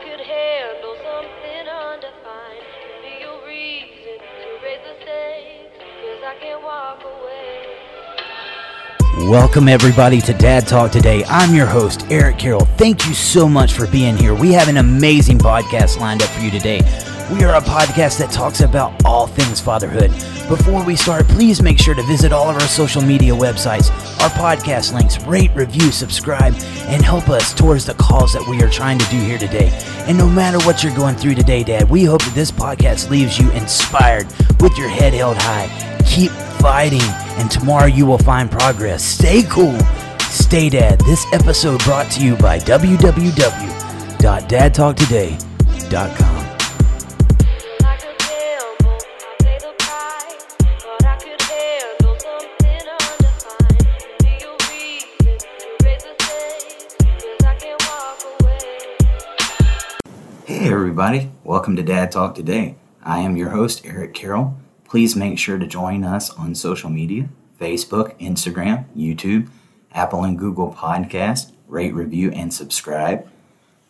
Could handle something undefined. Be a reason to raise the stakes, cause I can't walk away. Welcome, everybody, to Dad Talk Today. I'm your host, Eric Carroll. Thank you so much for being here. We have an amazing podcast lined up for you today. We are a podcast that talks about all things fatherhood. Before we start, please make sure to visit all of our social media websites, our podcast links, rate, review, subscribe, and help us towards the cause that we are trying to do here today. And no matter what you're going through today, Dad, we hope that this podcast leaves you inspired with your head held high. Keep fighting, and tomorrow you will find progress. Stay cool. Stay dad. This episode brought to you by www.dadtalktoday.com. Hey everybody, welcome to Dad Talk Today. I am your host, Eric Carroll. Please make sure to join us on social media Facebook, Instagram, YouTube, Apple and Google Podcast, rate, review, and subscribe.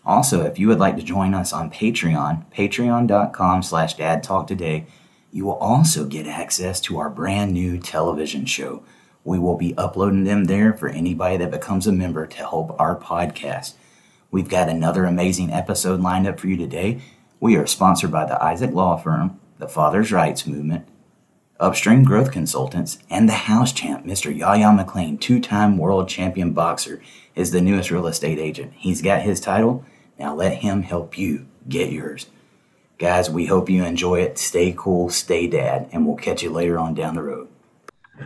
Also, if you would like to join us on Patreon, patreon.com slash Dad Talk Today, you will also get access to our brand new television show. We will be uploading them there for anybody that becomes a member to help our podcast. We've got another amazing episode lined up for you today. We are sponsored by the Isaac Law Firm, the Father's Rights Movement, Upstream Growth Consultants, and the house champ, Mr. Yaya McLean, two time world champion boxer, is the newest real estate agent. He's got his title. Now let him help you get yours. Guys, we hope you enjoy it. Stay cool, stay dad, and we'll catch you later on down the road.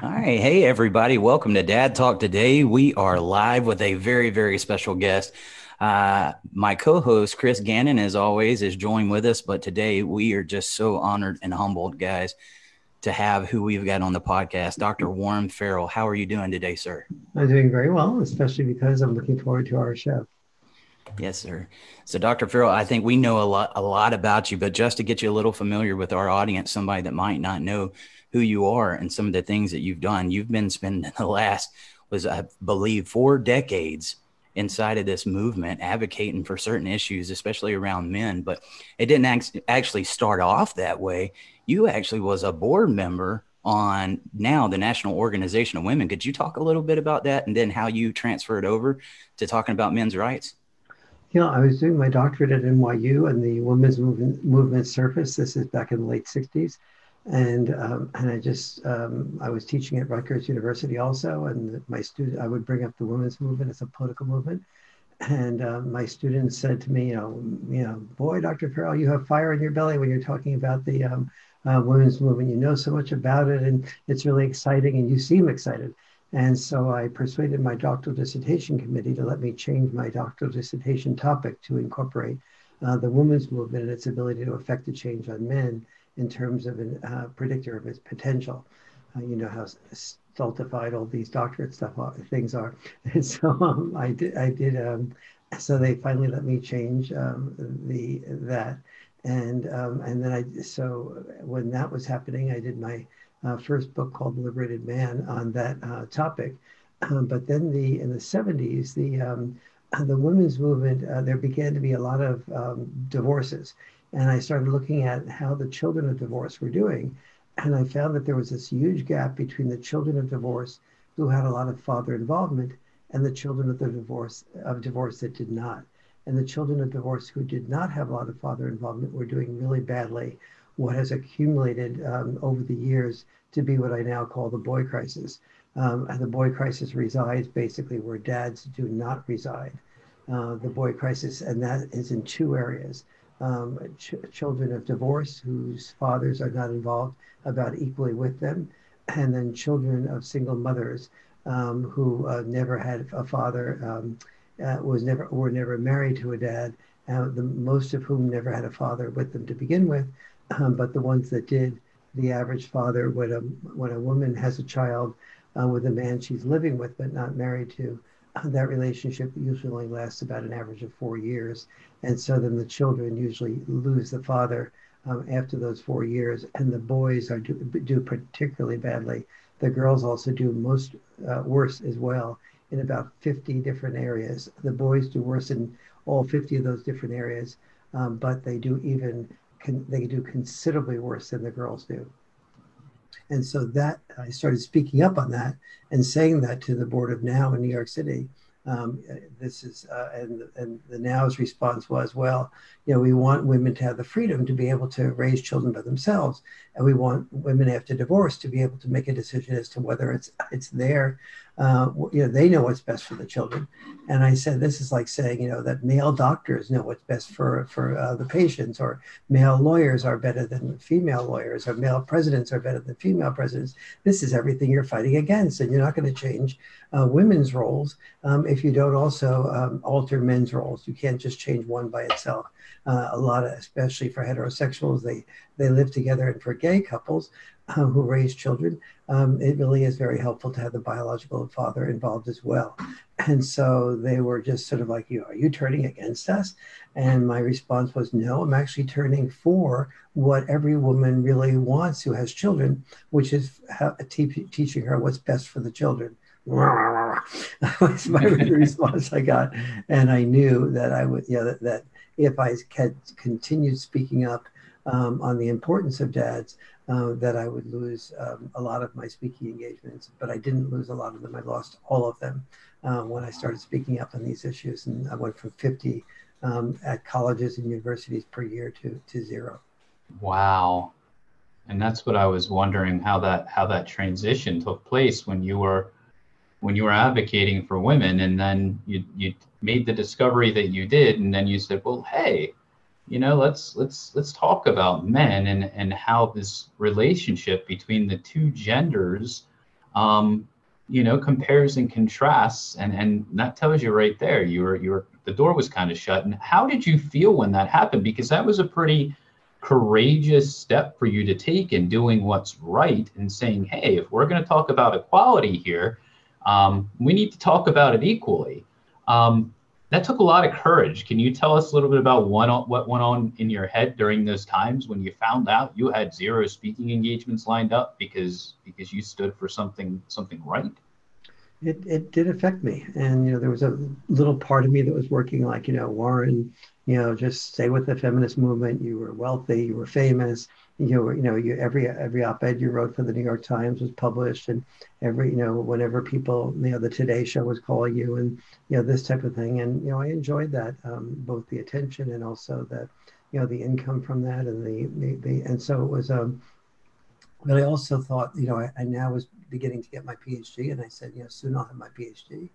All right. Hey, everybody. Welcome to Dad Talk today. We are live with a very, very special guest. Uh, my co host, Chris Gannon, as always, is joined with us. But today we are just so honored and humbled, guys, to have who we've got on the podcast, Dr. Warren Farrell. How are you doing today, sir? I'm doing very well, especially because I'm looking forward to our show. Yes, sir. So, Dr. Farrell, I think we know a lot, a lot about you, but just to get you a little familiar with our audience, somebody that might not know who you are and some of the things that you've done, you've been spending the last, was I believe, four decades inside of this movement advocating for certain issues, especially around men. But it didn't act- actually start off that way. You actually was a board member on now the National Organization of Women. Could you talk a little bit about that and then how you transferred over to talking about men's rights? Yeah, I was doing my doctorate at NYU and the women's movement, movement surface. This is back in the late 60s. And, um, and I just, um, I was teaching at Rutgers University also. And my student, I would bring up the women's movement as a political movement. And uh, my students said to me, you know, you know, boy, Dr. Farrell, you have fire in your belly when you're talking about the um, uh, women's movement. You know so much about it, and it's really exciting, and you seem excited. And so I persuaded my doctoral dissertation committee to let me change my doctoral dissertation topic to incorporate uh, the women's movement and its ability to affect the change on men in terms of a uh, predictor of its potential. Uh, you know how stultified all these doctorate stuff things are. And so um, I did. I did. Um, so they finally let me change um, the that, and um, and then I. So when that was happening, I did my uh, first book called Liberated Man on that uh, topic. Um, but then the in the 70s, the um, the women's movement, uh, there began to be a lot of divorces. And I started looking at how the children of divorce were doing. And I found that there was this huge gap between the children of divorce who had a lot of father involvement and the children of the divorce of divorce that did not. And the children of divorce who did not have a lot of father involvement were doing really badly what has accumulated um, over the years to be what I now call the boy crisis. Um, and the boy crisis resides basically where dads do not reside. Uh, the boy crisis, and that is in two areas. Um, ch- children of divorce whose fathers are not involved about equally with them, and then children of single mothers um, who uh, never had a father, um, uh, was never were never married to a dad, uh, the most of whom never had a father with them to begin with, um, but the ones that did, the average father, when a, when a woman has a child uh, with a man she's living with but not married to, that relationship usually only lasts about an average of four years. And so then the children usually lose the father um, after those four years, and the boys are do, do particularly badly. The girls also do most uh, worse as well in about 50 different areas. The boys do worse in all 50 of those different areas, um, but they do even they do considerably worse than the girls do. And so that I started speaking up on that and saying that to the board of NOW in New York City. Um, this is uh, and and the NOW's response was, well, you know, we want women to have the freedom to be able to raise children by themselves, and we want women after divorce to be able to make a decision as to whether it's it's their uh, you know, they know what's best for the children. And I said, this is like saying, you know, that male doctors know what's best for for uh, the patients, or male lawyers are better than female lawyers, or male presidents are better than female presidents. This is everything you're fighting against, and you're not going to change uh, women's roles um, if you don't also um, alter men's roles. You can't just change one by itself. Uh, a lot of, especially for heterosexuals, they they live together, and for gay couples, um, who raise children, um, it really is very helpful to have the biological father involved as well. And so they were just sort of like, "You are you turning against us?" And my response was, "No, I'm actually turning for what every woman really wants who has children, which is te- teaching her what's best for the children." was my response I got, and I knew that I would, yeah, that, that if I had continued speaking up um, on the importance of dads, uh, that I would lose um, a lot of my speaking engagements, but I didn't lose a lot of them. I lost all of them um, when I started speaking up on these issues, and I went from 50 um, at colleges and universities per year to to zero. Wow, and that's what I was wondering how that how that transition took place when you were when you were advocating for women, and then you you made the discovery that you did, and then you said, well, hey you know let's let's let's talk about men and and how this relationship between the two genders um you know compares and contrasts. And and that tells you right there you were you were the door was kind of shut. And how did you feel when that happened? Because that was a pretty courageous step for you to take in doing what's right and saying hey if we're going to talk about equality here um, we need to talk about it equally. Um, that took a lot of courage. Can you tell us a little bit about what, what went on in your head during those times when you found out you had zero speaking engagements lined up because because you stood for something something right? It it did affect me, and you know there was a little part of me that was working like you know Warren, you know just stay with the feminist movement. You were wealthy, you were famous, you you know, you every every op-ed you wrote for the New York Times was published, and every you know, whenever people, you know, the Today Show was calling you, and you know, this type of thing, and you know, I enjoyed that, um, both the attention and also the, you know, the income from that, and the the, the and so it was. Um, but I also thought, you know, I, I now was beginning to get my PhD, and I said, you know, soon I'll have my PhD,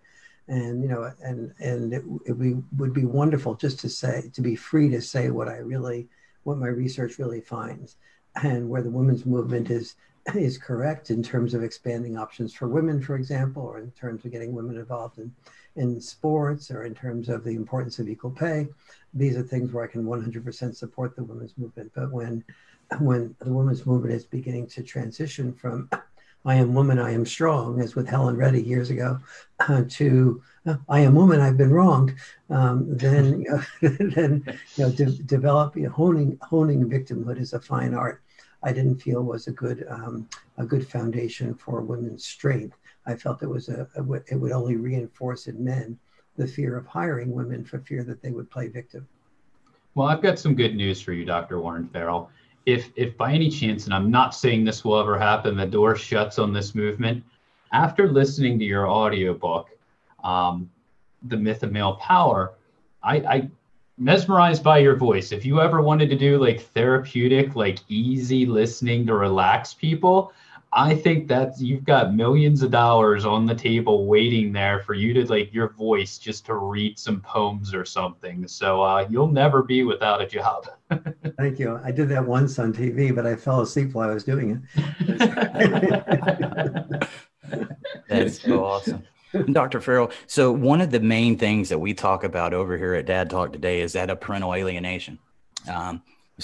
and you know, and and it, it would be wonderful just to say, to be free to say what I really what my research really finds and where the women's movement is is correct in terms of expanding options for women, for example, or in terms of getting women involved in, in sports or in terms of the importance of equal pay. These are things where I can 100% support the women's movement. But when when the women's movement is beginning to transition from I am woman, I am strong, as with Helen Reddy years ago, uh, to uh, I am woman, I've been wronged, um, then, then you know, de- develop, you know, honing, honing victimhood is a fine art. I didn't feel was a good, um, a good foundation for women's strength. I felt it was a, a, it would only reinforce in men the fear of hiring women for fear that they would play victim. Well, I've got some good news for you, Dr. Warren Farrell if if by any chance, and I'm not saying this will ever happen, the door shuts on this movement, after listening to your audiobook, um, The Myth of Male Power, I, I mesmerized by your voice. If you ever wanted to do like therapeutic, like easy listening to relax people, I think that you've got millions of dollars on the table waiting there for you to like your voice just to read some poems or something. So uh, you'll never be without a job. Thank you. I did that once on TV, but I fell asleep while I was doing it. That's so awesome. Dr. Farrell, so one of the main things that we talk about over here at Dad Talk today is that of parental alienation. Um,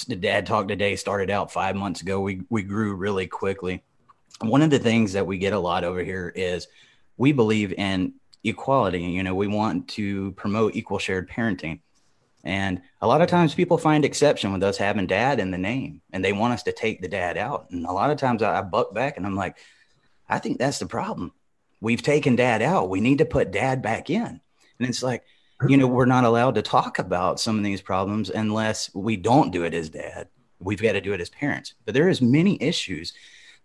the Dad Talk today started out five months ago. We we grew really quickly one of the things that we get a lot over here is we believe in equality. You know, we want to promote equal shared parenting. And a lot of times people find exception with us having dad in the name and they want us to take the dad out. And a lot of times I, I buck back and I'm like, I think that's the problem. we've taken dad out. We need to put dad back in. And it's like, you know, we're not allowed to talk about some of these problems unless we don't do it as dad. We've got to do it as parents. But there is many issues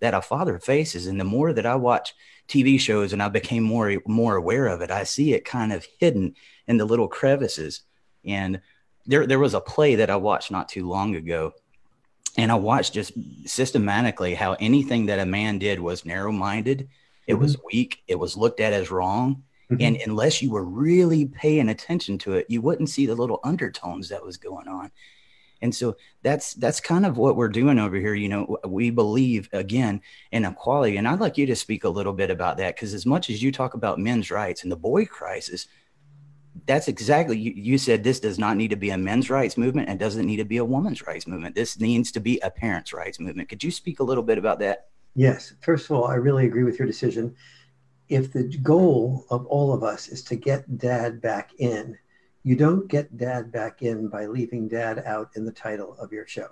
that a father faces. And the more that I watch TV shows and I became more more aware of it, I see it kind of hidden in the little crevices. And there there was a play that I watched not too long ago. And I watched just systematically how anything that a man did was narrow minded, it mm-hmm. was weak, it was looked at as wrong. Mm-hmm. And unless you were really paying attention to it, you wouldn't see the little undertones that was going on. And so that's that's kind of what we're doing over here. You know, we believe again in equality, and I'd like you to speak a little bit about that because as much as you talk about men's rights and the boy crisis, that's exactly you, you said this does not need to be a men's rights movement and doesn't need to be a woman's rights movement. This needs to be a parents' rights movement. Could you speak a little bit about that? Yes. First of all, I really agree with your decision. If the goal of all of us is to get dad back in, you don't get dad back in by leaving dad out in the title of your show.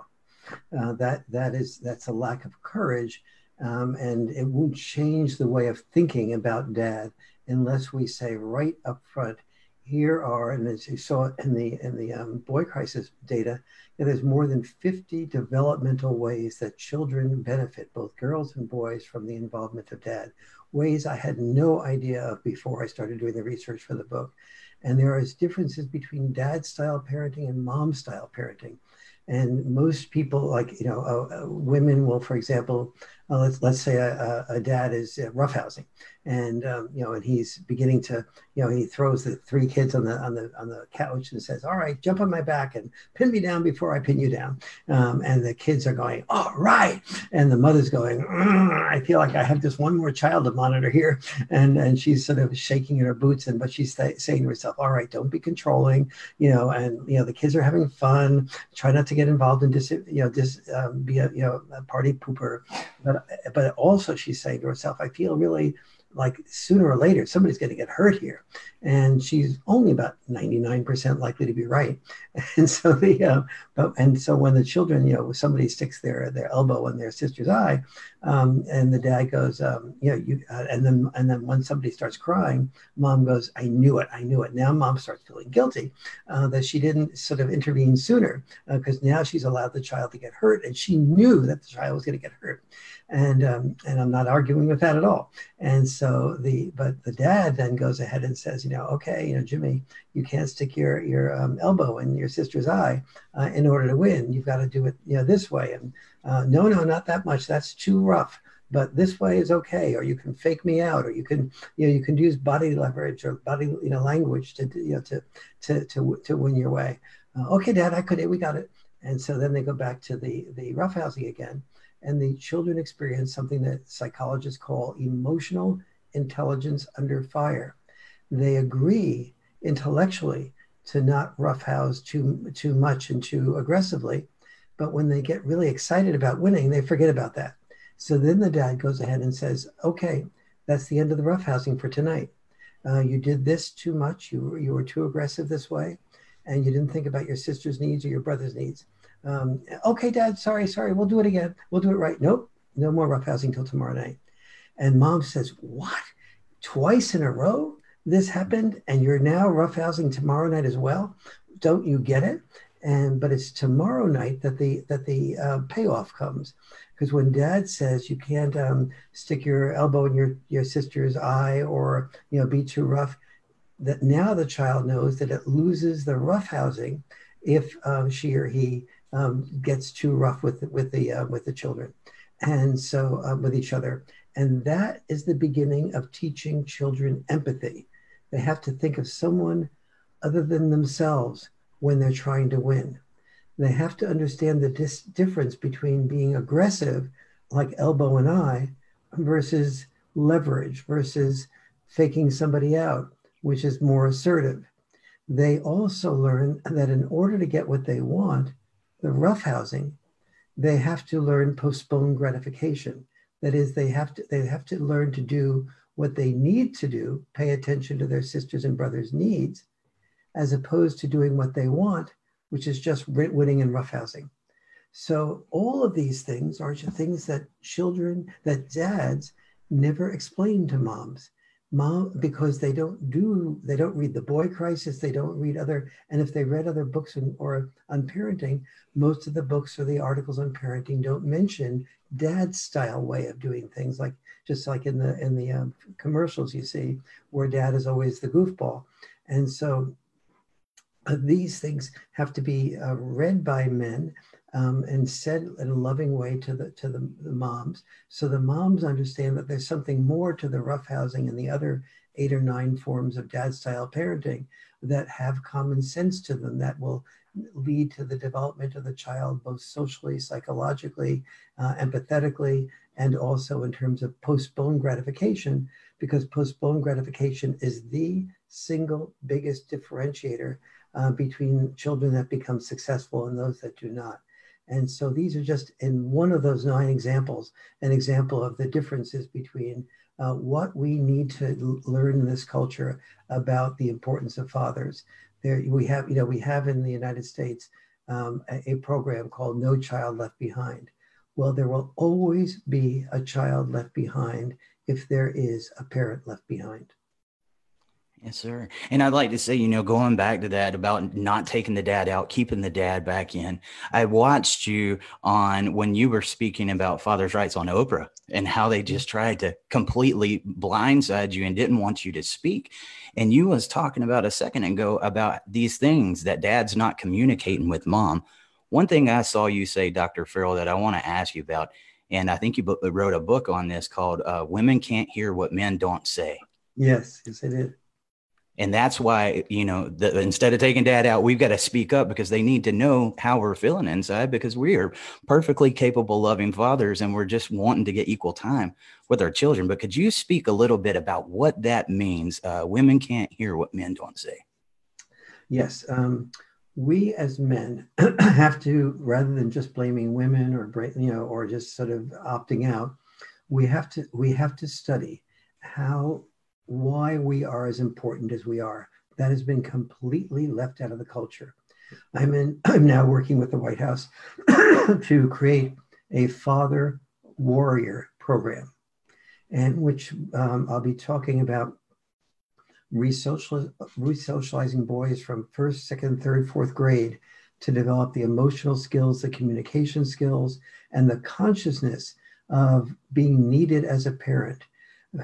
Uh, that that is that's a lack of courage, um, and it won't change the way of thinking about dad unless we say right up front, here are, and as you saw in the in the um, boy crisis data, there's more than 50 developmental ways that children benefit, both girls and boys, from the involvement of dad. Ways I had no idea of before I started doing the research for the book. And there is differences between dad style parenting and mom style parenting. And most people, like you know, uh, uh, women will, for example, uh, let's let's say a, a dad is uh, roughhousing, and um, you know, and he's beginning to, you know, he throws the three kids on the on the on the couch and says, "All right, jump on my back and pin me down before I pin you down." Um, and the kids are going, "All right," and the mother's going, "I feel like I have just one more child to monitor here," and and she's sort of shaking in her boots, and but she's th- saying to herself, "All right, don't be controlling," you know, and you know, the kids are having fun. Try not to get involved in dis, you know, dis, um, be a you know a party pooper, but but also she's saying to herself, I feel really like sooner or later somebody's going to get hurt here. And she's only about 99% likely to be right. And so the uh, but and so when the children you know somebody sticks their their elbow in their sister's eye um, and the dad goes um, you know you uh, and then and then when somebody starts crying mom goes i knew it i knew it. Now mom starts feeling guilty uh, that she didn't sort of intervene sooner because uh, now she's allowed the child to get hurt and she knew that the child was going to get hurt. And um, and i'm not arguing with that at all. And so the but the dad then goes ahead and says you know okay you know jimmy you can't stick your your um, elbow in your sister's eye uh, in order to win. You've got to do it you know this way. And uh, no no not that much. That's too rough. But this way is okay. Or you can fake me out. Or you can you know you can use body leverage or body you know language to you know to to to, to win your way. Uh, okay dad i could it. we got it. And so then they go back to the the roughhousing again. And the children experience something that psychologists call emotional intelligence under fire. They agree intellectually to not roughhouse too too much and too aggressively, but when they get really excited about winning, they forget about that. So then the dad goes ahead and says, "Okay, that's the end of the roughhousing for tonight. Uh, you did this too much. You you were too aggressive this way, and you didn't think about your sister's needs or your brother's needs. Um, okay, dad, sorry, sorry, we'll do it again. We'll do it right. Nope, no more roughhousing till tomorrow night. And mom says, What? Twice in a row this happened, and you're now roughhousing tomorrow night as well? Don't you get it? And but it's tomorrow night that the that the uh, payoff comes, because when Dad says you can't um, stick your elbow in your your sister's eye or you know be too rough, that now the child knows that it loses the roughhousing if um, she or he um, gets too rough with with the uh, with the children, and so uh, with each other, and that is the beginning of teaching children empathy. They have to think of someone other than themselves when they're trying to win. They have to understand the dis- difference between being aggressive, like elbow and eye, versus leverage, versus faking somebody out, which is more assertive. They also learn that in order to get what they want, the roughhousing, they have to learn postponed gratification. That is, they have to they have to learn to do what they need to do, pay attention to their sisters and brothers' needs, as opposed to doing what they want, which is just rent winning and roughhousing. So all of these things are things that children, that dads never explain to moms. mom because they don't do they don't read the boy crisis they don't read other and if they read other books or on parenting most of the books or the articles on parenting don't mention dad style way of doing things like just like in the in the um, commercials you see where dad is always the goofball and so these things have to be uh, read by men um, and said in a loving way to the to the, the, moms, so the moms understand that there's something more to the roughhousing and the other eight or nine forms of dad style parenting that have common sense to them that will lead to the development of the child both socially, psychologically, uh, empathetically, and also in terms of postponed gratification, because postponed gratification is the single biggest differentiator uh, between children that become successful and those that do not. And so these are just in one of those nine examples, an example of the differences between uh, what we need to learn in this culture about the importance of fathers. There we have, you know, we have in the United States um, a, a program called No Child Left Behind. Well, there will always be a child left behind if there is a parent left behind. Yes, sir. And I'd like to say, you know, going back to that about not taking the dad out, keeping the dad back in. I watched you on when you were speaking about father's rights on Oprah and how they just tried to completely blindside you and didn't want you to speak. And you was talking about a second ago about these things that dad's not communicating with mom. One thing I saw you say, Dr. Farrell, that I want to ask you about, and I think you wrote a book on this called uh, "Women Can't Hear What Men Don't Say." Yes, yes, I did and that's why you know the, instead of taking dad out we've got to speak up because they need to know how we're feeling inside because we are perfectly capable loving fathers and we're just wanting to get equal time with our children. But could you speak a little bit about what that means? Uh, women can't hear what men don't say. Yes um, we as men have to rather than just blaming women or you know or just sort of opting out we have to we have to study how why we are as important as we are. That has been completely left out of the culture. I'm in. I'm now working with the White House to create a father warrior program, and which um, I'll be talking about resocializing boys from first, second, third, fourth grade to develop the emotional skills, the communication skills, and the consciousness of being needed as a parent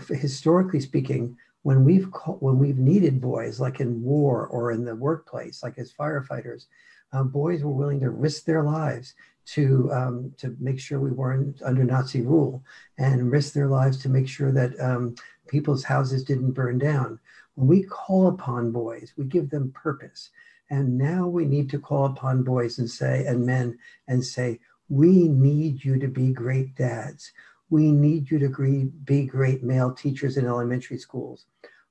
historically speaking, when we've when we've needed boys, like in war or in the workplace, like as firefighters, um, boys were willing to risk their lives to um, to make sure we weren't under Nazi rule, and risk their lives to make sure that um, people's houses didn't burn down. When we call upon boys, we give them purpose, and now we need to call upon boys and say and men and say, we need you to be great dads we need you to be great male teachers in elementary schools.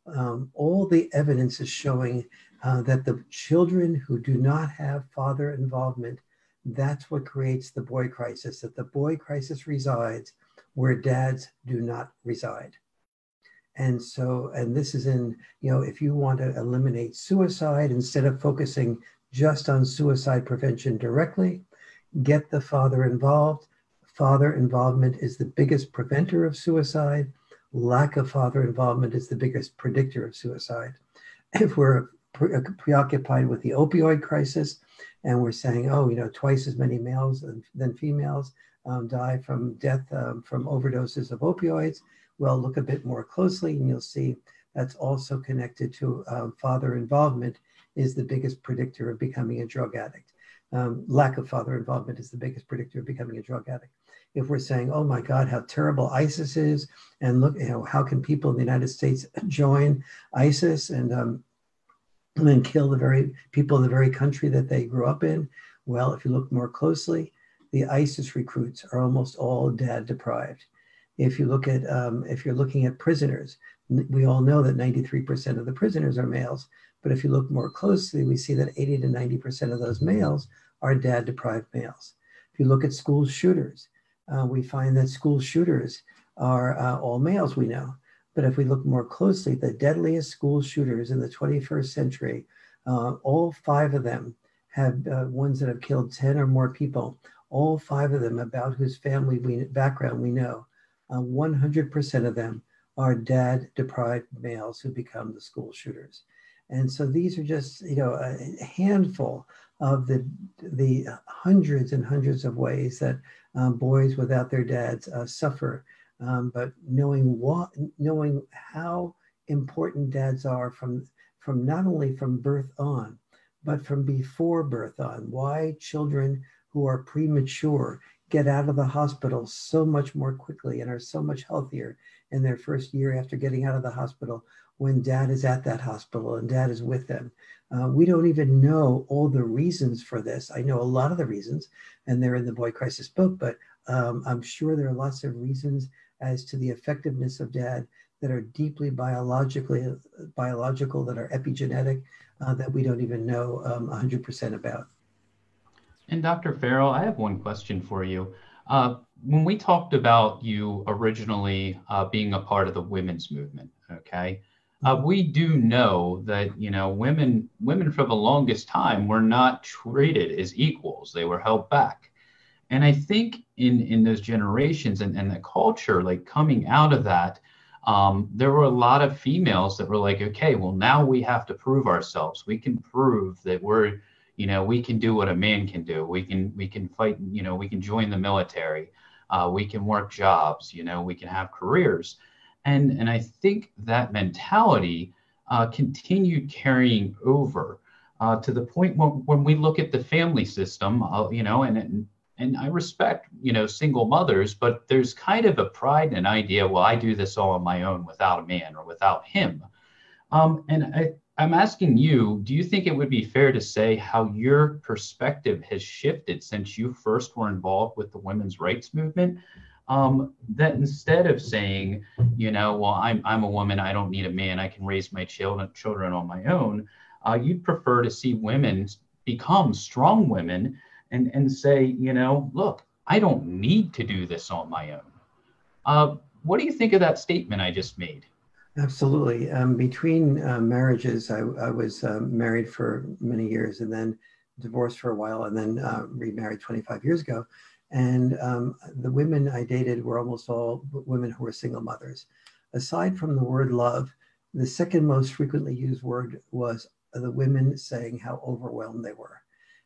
Um, all the evidence is showing uh, that the children who do not have father involvement, that's what creates the boy crisis, that the boy crisis resides where dads do not reside. And so, and this is in, you know, if you want to eliminate suicide, instead of focusing just on suicide prevention directly, get the father involved, father involvement is the biggest preventer of suicide. Lack of father involvement is the biggest predictor of suicide. If we're pre- uh, preoccupied with the opioid crisis and we're saying, oh, you know, twice as many males than, than females um, die from death um, from overdoses of opioids, well, look a bit more closely and you'll see that's also connected to um, father involvement is the biggest predictor of becoming a drug addict. Um, lack of father involvement is the biggest predictor of becoming a drug addict if we're saying, oh my God, how terrible ISIS is, and look, you know, how can people in the United States join ISIS and um, and then kill the very people in the very country that they grew up in? Well, if you look more closely, the ISIS recruits are almost all dad deprived. If you look at, um, if you're looking at prisoners, we all know that 93% of the prisoners are males. But if you look more closely, we see that 80 to 90% of those males are dad deprived males. If you look at school shooters, uh, we find that school shooters are uh, all males, we know. But if we look more closely, the deadliest school shooters in the 21st century, uh, all five of them have uh, ones that have killed 10 or more people, all five of them about whose family we, background we know. 100% uh, of them are dad deprived males who become the school shooters. And so these are just, you know, a handful of the, the hundreds and hundreds of ways that um, boys without their dads uh, suffer. Um, but knowing what, knowing how important dads are from, from not only from birth on, but from before birth on, why children who are premature get out of the hospital so much more quickly and are so much healthier in their first year after getting out of the hospital when dad is at that hospital and dad is with them. Uh, we don't even know all the reasons for this. I know a lot of the reasons, and they're in the Boy Crisis book, but um, I'm sure there are lots of reasons as to the effectiveness of dad that are deeply biologically biological, that are epigenetic, uh, that we don't even know um, 100% about. And Dr. Farrell, I have one question for you. Uh, when we talked about you originally uh, being a part of the women's movement, okay, uh, we do know that you know women women for the longest time were not treated as equals; they were held back. And I think in in those generations and, and the culture, like coming out of that, um, there were a lot of females that were like, okay, well now we have to prove ourselves. We can prove that we're you know we can do what a man can do. We can we can fight. You know we can join the military. Uh, we can work jobs. You know we can have careers and and I think that mentality uh, continued carrying over uh, to the point when, when we look at the family system, uh, you know, and, and and I respect you know single mothers, but there's kind of a pride and an idea. Well, I do this all on my own without a man or without him. Um, and I, I'm asking you, do you think it would be fair to say how your perspective has shifted since you first were involved with the women's rights movement? um, that instead of saying, you know, well, I'm, I'm a woman, I don't need a man, I can raise my children, children on my own, uh, you'd prefer to see women become strong women and, and say, you know, look, I don't need to do this on my own. Uh, what do you think of that statement I just made? Absolutely. Um, between uh, marriages, I, I was uh, married for many years and then divorced for a while and then uh, remarried 25 years ago. And um, the women I dated were almost all women who were single mothers. Aside from the word love, the second most frequently used word was the women saying how overwhelmed they were.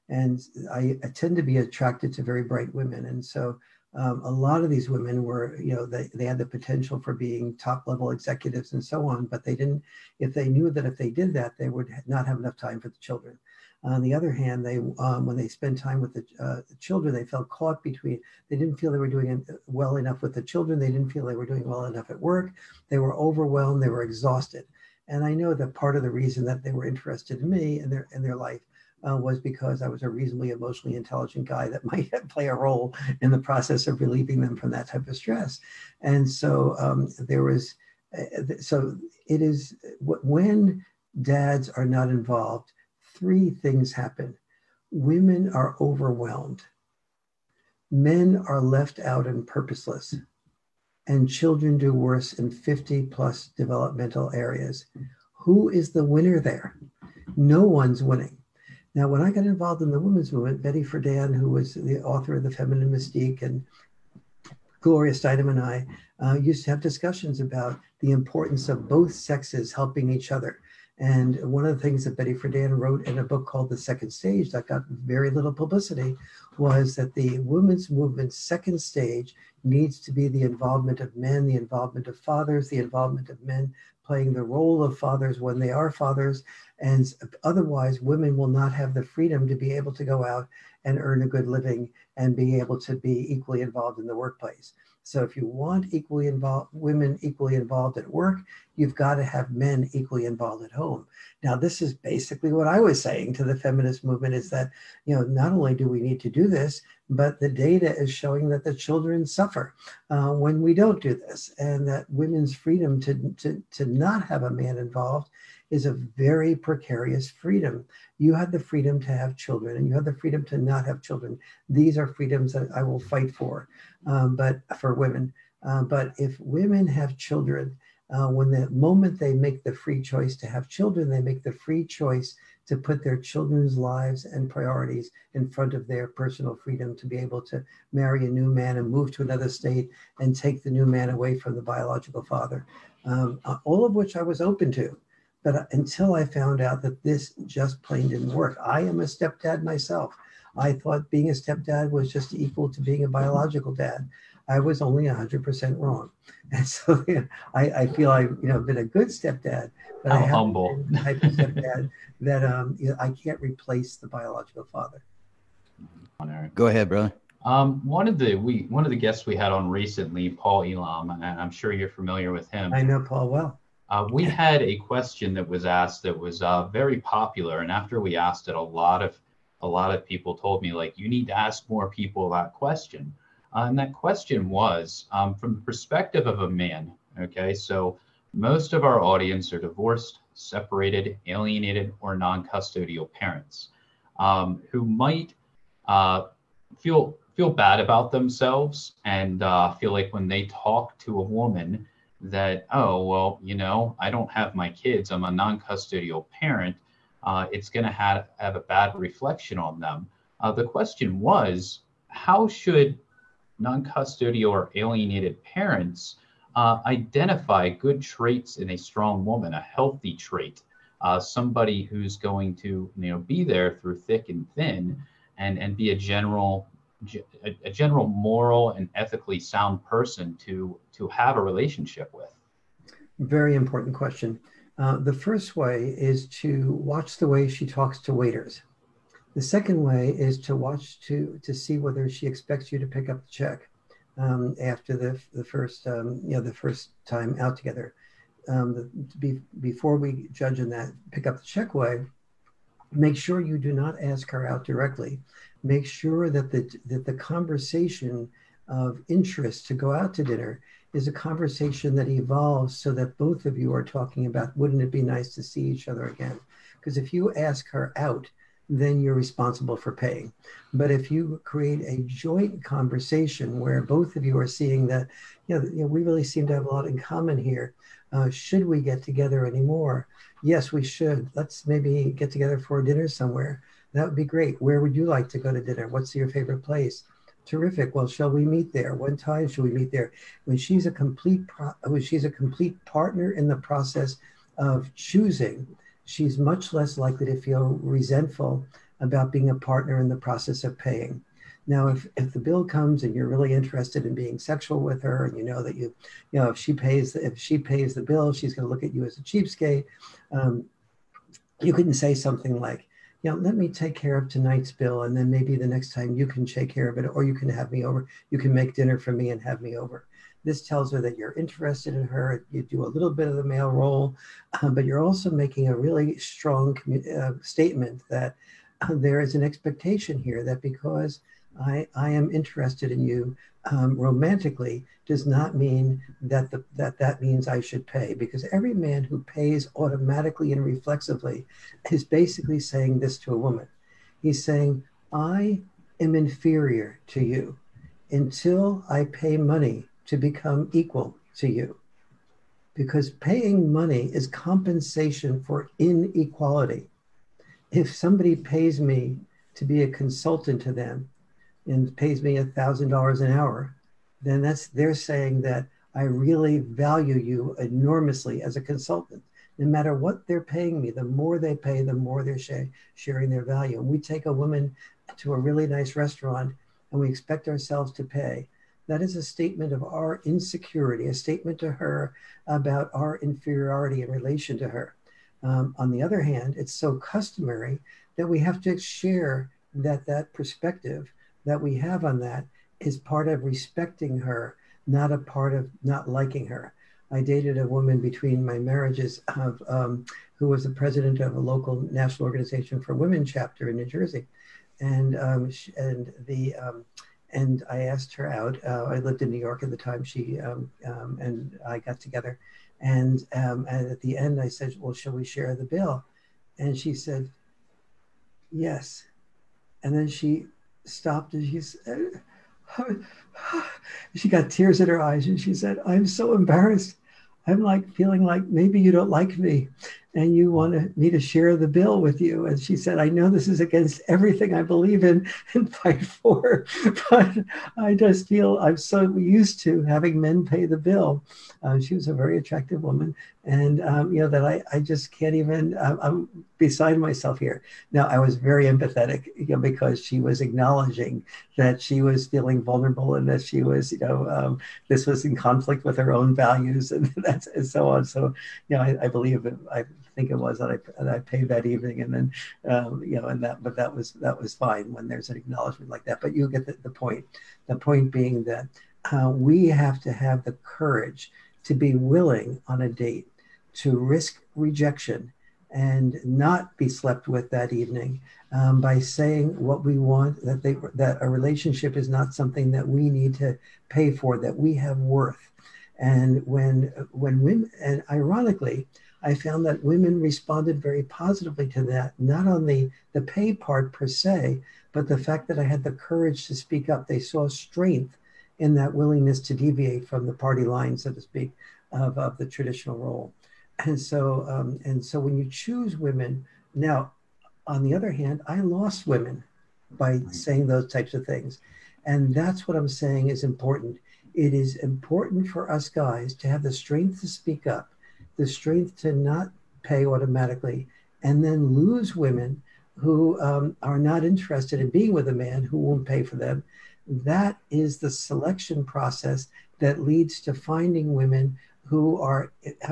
And I, I tend to be attracted to very bright women. And so um, a lot of these women were, you know, they, they had the potential for being top level executives and so on, but they didn't, if they knew that if they did that, they would not have enough time for the children. On the other hand, they um, when they spend time with the, uh, children, they felt caught between. They didn't feel they were doing well enough with the children. They didn't feel they were doing well enough at work. They were overwhelmed. They were exhausted. And I know that part of the reason that they were interested in me and their in their life uh, was because I was a reasonably emotionally intelligent guy that might play a role in the process of relieving them from that type of stress. And so um, there was, uh, so it is when dads are not involved, three things happen women are overwhelmed, men are left out and purposeless, and children do worse in 50 plus developmental areas. Who is the winner there? No one's winning. Now, when I got involved in the women's movement, Betty Friedan, who was the author of The Feminine Mystique, and Gloria Steinem and I uh, used to have discussions about the importance of both sexes helping each other. And one of the things that Betty Friedan wrote in a book called The Second Stage that got very little publicity was that the women's movement's second stage needs to be the involvement of men, the involvement of fathers, the involvement of men playing the role of fathers when they are fathers. And otherwise, women will not have the freedom to be able to go out and earn a good living and be able to be equally involved in the workplace. So if you want equally involved women equally involved at work, you've got to have men equally involved at home. Now, this is basically what I was saying to the feminist movement is that, you know, not only do we need to do this, but the data is showing that the children suffer uh, when we don't do this, and that women's freedom to, to, to not have a man involved is a very precarious freedom. You have the freedom to have children and you have the freedom to not have children. These are freedoms that I will fight for, um, but for women. Uh, but if women have children, uh, when the moment they make the free choice to have children, they make the free choice to put their children's lives and priorities in front of their personal freedom to be able to marry a new man and move to another state and take the new man away from the biological father. um, uh, all of which I was open to. But uh, until I found out that this just plain didn't work, I am a stepdad myself. I thought being a stepdad was just equal to being a biological dad. I was only 100% wrong. And so you know, I, I feel I, you know, been a good stepdad, but I How have humble. been the type of stepdad that um, you know, I can't replace the biological father. Go ahead, brother. Um, one of the we one of the guests we had on recently, Paul Elam, and I'm sure you're familiar with him. I know Paul well. Uh, we had a question that was asked that was uh, very popular, and after we asked it, a lot of a lot of people told me like you need to ask more people that question. Uh, and that question was um, from the perspective of a man. Okay, so most of our audience are divorced, separated, alienated, or non-custodial parents um, who might uh, feel feel bad about themselves and uh, feel like when they talk to a woman that oh well you know i don't have my kids i'm a non-custodial parent uh, it's going to have, have a bad reflection on them uh, the question was how should non-custodial or alienated parents uh, identify good traits in a strong woman a healthy trait uh, somebody who's going to you know be there through thick and thin and and be a general a, a general moral and ethically sound person to to have a relationship with Very important question. Uh, the first way is to watch the way she talks to waiters. The second way is to watch to to see whether she expects you to pick up the check um, after the the first um, you know the first time out together. Um, the, be, before we judge in that pick up the check way, make sure you do not ask her out directly. Make sure that the that the conversation of interest to go out to dinner is a conversation that evolves so that both of you are talking about wouldn't it be nice to see each other again because if you ask her out then you're responsible for paying. But if you create a joint conversation where both of you are seeing that you know, you know we really seem to have a lot in common here uh, should we get together anymore? Yes we should. Let's maybe get together for dinner somewhere. That would be great. Where would you like to go to dinner? What's your favorite place? Terrific. Well, shall we meet there? What time shall we meet there? When she's a complete pro- when she's a complete partner in the process of choosing, she's much less likely to feel resentful about being a partner in the process of paying. Now, if, if the bill comes and you're really interested in being sexual with her, and you know that you, you know, if she pays if she pays the bill, she's going to look at you as a cheapskate. Um, you couldn't say something like, you know, let me take care of tonight's bill, and then maybe the next time you can take care of it, or you can have me over. You can make dinner for me and have me over. This tells her that you're interested in her. You do a little bit of the male role, um, but you're also making a really strong uh, statement that uh, there is an expectation here that because I, I am interested in you um, romantically does not mean that the, that that means I should pay because every man who pays automatically and reflexively is basically saying this to a woman. He's saying, I am inferior to you until I pay money to become equal to you. Because paying money is compensation for inequality. If somebody pays me to be a consultant to them and pays me a thousand dollars an hour, then that's they're saying that I really value you enormously as a consultant. No matter what they're paying me, the more they pay, the more they're sh- sharing their value. And we take a woman to a really nice restaurant and we expect ourselves to pay. That is a statement of our insecurity, a statement to her about our inferiority in relation to her. Um, on the other hand, it's so customary that we have to share that that perspective that we have on that is part of respecting her, not a part of not liking her. I dated a woman between my marriages of um, who was the president of a local national organization for women chapter in New Jersey, and um, sh- and the um, and I asked her out. Uh, I lived in New York at the time. She um, um, and I got together, and um, and at the end I said, "Well, shall we share the bill?" And she said, "Yes," and then she stopped and she said, she got tears in her eyes and she said, I'm so embarrassed. I'm like feeling like maybe you don't like me. And you want me to share the bill with you. And she said, I know this is against everything I believe in and fight for, but I just feel I'm so used to having men pay the bill. Uh, she was a very attractive woman, and um, you know that I, I just can't even. I'm, beside myself here. Now I was very empathetic, you know, because she was acknowledging that she was feeling vulnerable and that she was, you know, um, this was in conflict with her own values and that's and so on. So, you know, I, I believe. I think it was that I, that I paid that evening, and then um, you know, and that, but that was that was fine when there's an acknowledgement like that. But you get the, the point. The point being that uh, we have to have the courage to be willing on a date to risk rejection and not be slept with that evening um, by saying what we want that they that a relationship is not something that we need to pay for that we have worth and when when women and ironically I found that women responded very positively to that, not on the, the pay part per se, but the fact that I had the courage to speak up. They saw strength in that willingness to deviate from the party line, so to speak, of, of the traditional role. And so, um, and so when you choose women, now, on the other hand, I lost women by saying those types of things. And that's what I'm saying is important. It is important for us guys to have the strength to speak up the strength to not pay automatically and then lose women who um, are not interested in being with a man who won't pay for them. That is the selection process that leads to finding women who are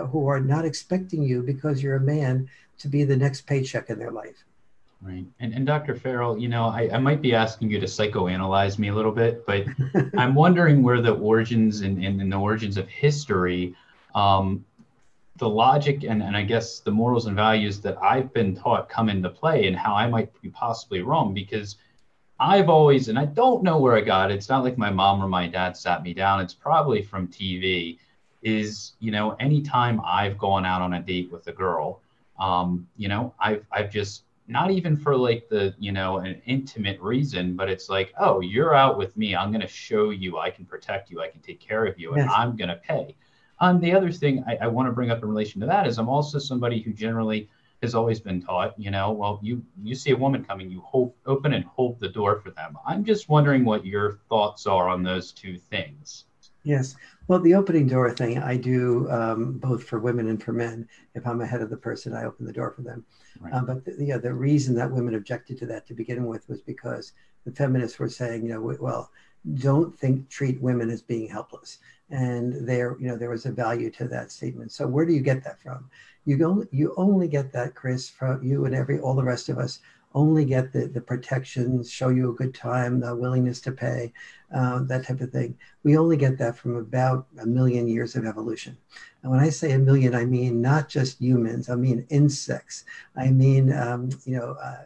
who are not expecting you because you're a man to be the next paycheck in their life. Right. And, and Dr. Farrell, you know, I, I might be asking you to psychoanalyze me a little bit, but I'm wondering where the origins and, and, and the origins of history um, the logic and, and I guess the morals and values that I've been taught come into play and how I might be possibly wrong because I've always, and I don't know where I got it. It's not like my mom or my dad sat me down. It's probably from TV. Is you know, anytime I've gone out on a date with a girl, um, you know, I've I've just not even for like the you know an intimate reason, but it's like, oh, you're out with me. I'm going to show you I can protect you. I can take care of you, and yes. I'm going to pay. Um, the other thing I, I want to bring up in relation to that is I'm also somebody who generally has always been taught, you know, well, you you see a woman coming, you hold open and hold the door for them. I'm just wondering what your thoughts are on those two things. Yes. Well, the opening door thing I do um, both for women and for men. If I'm ahead of the person, I open the door for them. Right. Um, but the, yeah, the reason that women objected to that to begin with was because the feminists were saying, you know, well, don't think treat women as being helpless and there you know there was a value to that statement. So where do you get that from? You only you only get that chris from you and every all the rest of us only get the the protections show you a good time the willingness to pay uh, that type of thing. We only get that from about a million years of evolution. And when i say a million i mean not just humans i mean insects. I mean um, you know uh,